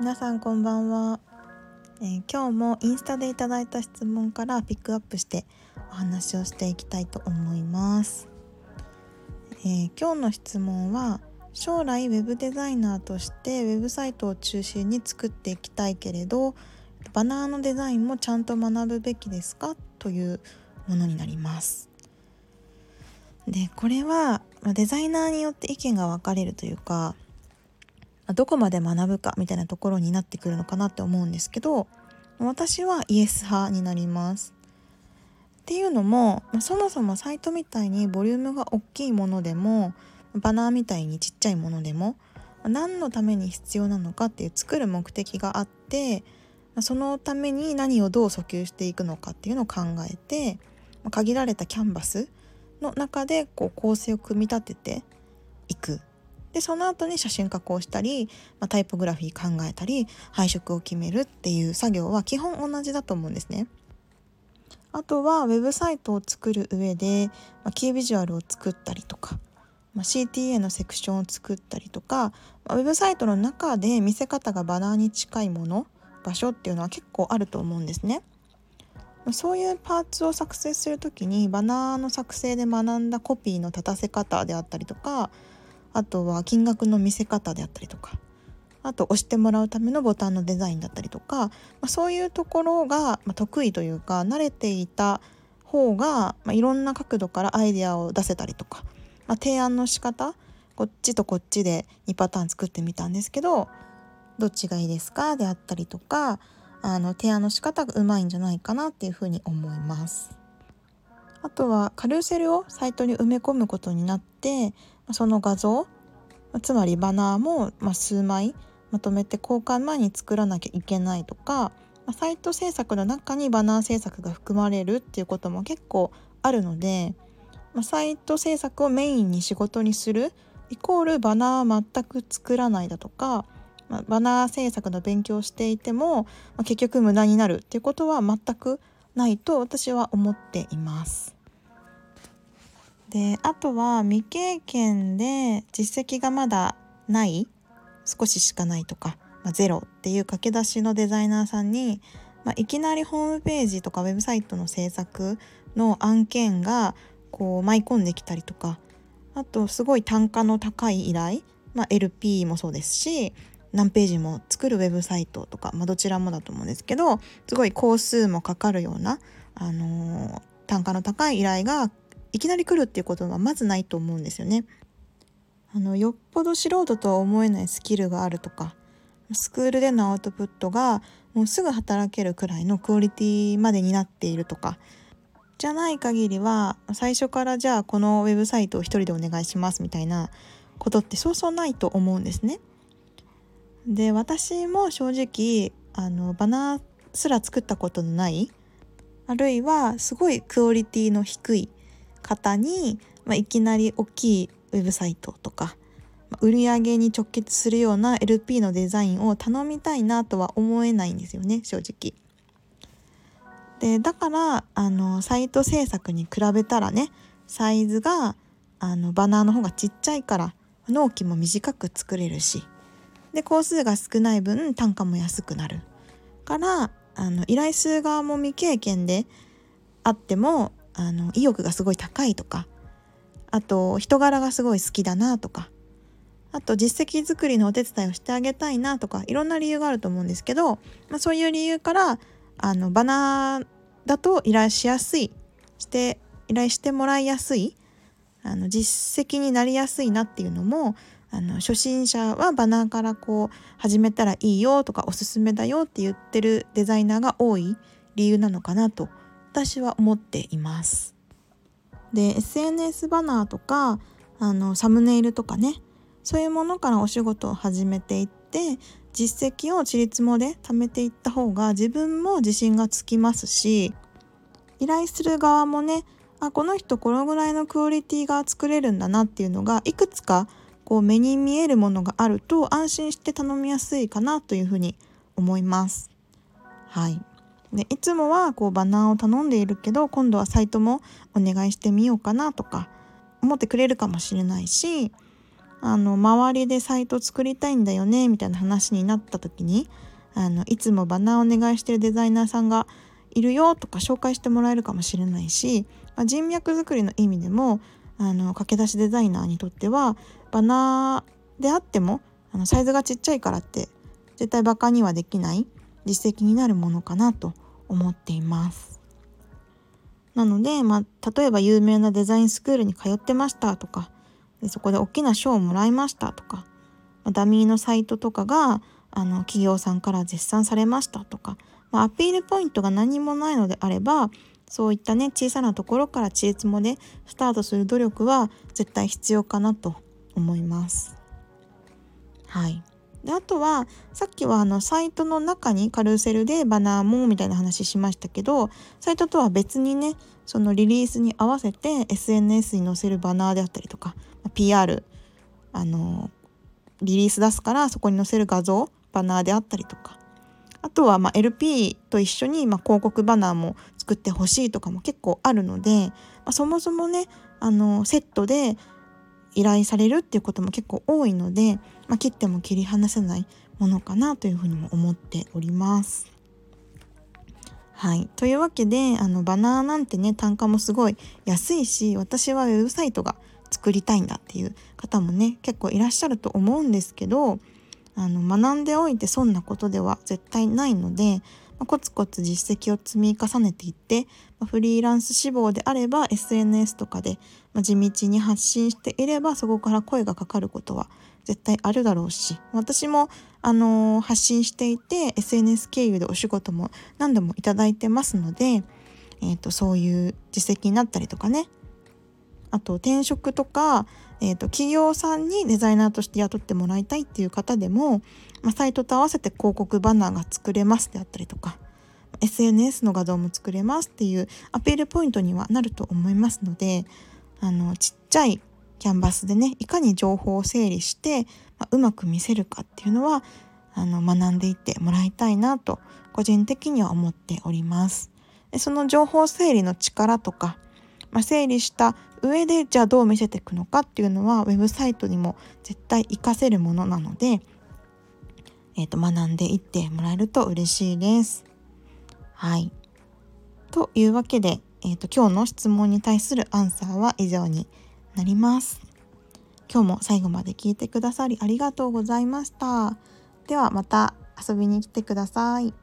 皆さんこんばんは、えー、今日もインスタでいただいた質問からピックアップしてお話をしていきたいと思います、えー、今日の質問は将来ウェブデザイナーとしてウェブサイトを中心に作っていきたいけれどバナーのデザインもちゃんと学ぶべきですか？というものになります。でこれはデザイナーによって意見が分かれるというかどこまで学ぶかみたいなところになってくるのかなって思うんですけど私はイエス派になります。っていうのもそもそもサイトみたいにボリュームが大きいものでもバナーみたいにちっちゃいものでも何のために必要なのかっていう作る目的があってそのために何をどう訴求していくのかっていうのを考えて限られたキャンバスの中でこう構成を組み立てていくでその後に写真加工したり、まあ、タイポグラフィー考えたり配色を決めるっていう作業は基本同じだと思うんですね。あとはウェブサイトを作る上で、まあ、キービジュアルを作ったりとか、まあ、CTA のセクションを作ったりとか、まあ、ウェブサイトの中で見せ方がバナーに近いもの場所っていうのは結構あると思うんですね。そういうパーツを作成する時にバナーの作成で学んだコピーの立たせ方であったりとかあとは金額の見せ方であったりとかあと押してもらうためのボタンのデザインだったりとか、ま、そういうところが、得意というか慣れていた方が、ま、いろんな角度からアイデアを出せたりとか、ま、提案の仕方こっちとこっちで2パターン作ってみたんですけどどっちがいいですか？であったりとかあの提案の仕方がうまいんじゃないかなっていうふうに思います。あとはカルーセルをサイトに埋め込むことになってその画像つまりバナーも、数枚まとめて交換前に作らなきゃいけないとかサイト制作の中にバナー制作が含まれるっていうことも結構あるのでサイト制作をメインに仕事にするイコールバナーは全く作らないだとかまバナー制作の勉強をしていてもま結局無駄になるっていうことは全くないと私は思っています。であとは未経験で実績がまだない少ししかないとか、まあ、ゼロっていう駆け出しのデザイナーさんに、まあ、いきなりホームページとかウェブサイトの制作の案件がこう舞い込んできたりとかあとすごい単価の高い依頼、まあ、LP もそうですし何ページも作るウェブサイトとか、まあ、どちらもだと思うんですけどすごい工数もかかるような、あのー、単価の高い依頼がいきなり来るっていうことはまずないと思うんですよね。あのよっぽど素人とは思えないスキルがあるとかスクールでのアウトプットがもうすぐ働けるくらいのクオリティまでになっているとかじゃない限りは最初からじゃあこのウェブサイトを一人でお願いしますみたいなことってそうそうないと思うんですね。で私も正直あのバナーすら作ったことのないあるいはすごいクオリティの低い方に、まあ、いきなり大きいウェブサイトとかま売り上げに直結するような LP のデザインを頼みたいなとは思えないんですよね正直。でだからあのサイト制作に比べたらねサイズがあのバナーの方がちっちゃいから納期も短く作れるしで工数が少ない分単価も安くなる。からあの依頼数側も未経験であってもあの意欲がすごい高いとかあと人柄がすごい好きだなとかあと実績作りのお手伝いをしてあげたいなとかいろんな理由があると思うんですけど、まあ、そういう理由からあのバナーだと依頼しやすいして依頼してもらいやすいあの実績になりやすいなっていうのもあの初心者はバナーからこう始めたらいいよとかおすすめだよって言ってるデザイナーが多い理由なのかなと私は思っています。で SNS バナーとかあのサムネイルとかねそういうものからお仕事を始めていって実績をちりつもで貯めていった方が自分も自信がつきますし依頼する側もねあこの人このぐらいのクオリティが作れるんだなっていうのがいくつかこう目に見えるものがあると安心して頼みやすいかなというふうに思います。はいでいつもはこうバナーを頼んでいるけど今度はサイトもお願いしてみようかなとか思ってくれるかもしれないしあの周りでサイト作りたいんだよねみたいな話になった時にあのいつもバナーお願いしてるデザイナーさんがいるよとか紹介してもらえるかもしれないし、まあ、人脈作りの意味でもあの駆け出しデザイナーにとってはバナーであってもあのサイズがちっちゃいからって絶対バカにはできない実績になるものかなと思っています。なので、まあ、例えば有名なデザインスクールに通ってましたとかでそこで大きな賞をもらいましたとか、まあ、ダミーのサイトとかがあの企業さんから絶賛されましたとか、まあ、アピールポイントが何もないのであればそういったね小さなところから知恵つもでスタートする努力は絶対必要かなと思います。はいであとはさっきはあのサイトの中にカルーセルでバナーもみたいな話しましたけどサイトとは別にねそのリリースに合わせて SNS に載せるバナーであったりとか PR あのリリース出すからそこに載せる画像バナーであったりとかあとはま LP と一緒にま広告バナーも作ってほしいとかも結構あるので、まあ、そもそもねあのセットで依頼されるっていうことも結構多いので、まあ、切っても切り離せないものかなというふうにも思っております。はい、というわけであのバナーなんてね単価もすごい安いし私はウェブサイトが作りたいんだっていう方もね結構いらっしゃると思うんですけどあの学んでおいて損なことでは絶対ないので、ま、コツコツ実績を積み重ねていって、ま、フリーランス志望であれば SNS とかで、ま、地道に発信していればそこから声がかかることは絶対あるだろうし私も、あのー、発信していて SNS 経由でお仕事も何度もいただいてますので、えーとそういう実績になったりとかねあと転職とか、えーと、企業さんにデザイナーとして雇ってもらいたいっていう方でも、まあ、サイトと合わせて広告バナーが作れますであったりとか SNS の画像も作れますっていうアピールポイントにはなると思いますのであのちっちゃいキャンバスでねいかに情報を整理して、まあ、うまく見せるかっていうのはあの学んでいってもらいたいなと個人的には思っております。その情報整理の力とか、まあ、整理した上でじゃあどう見せていくのかっていうのはウェブサイトにも絶対活かせるものなので、えー、と学んでいってもらえると嬉しいです。はい。というわけで、えー、と今日の質問に対するアンサーは以上になります。今日も最後まで聞いてくださりありがとうございました。ではまた遊びに来てください。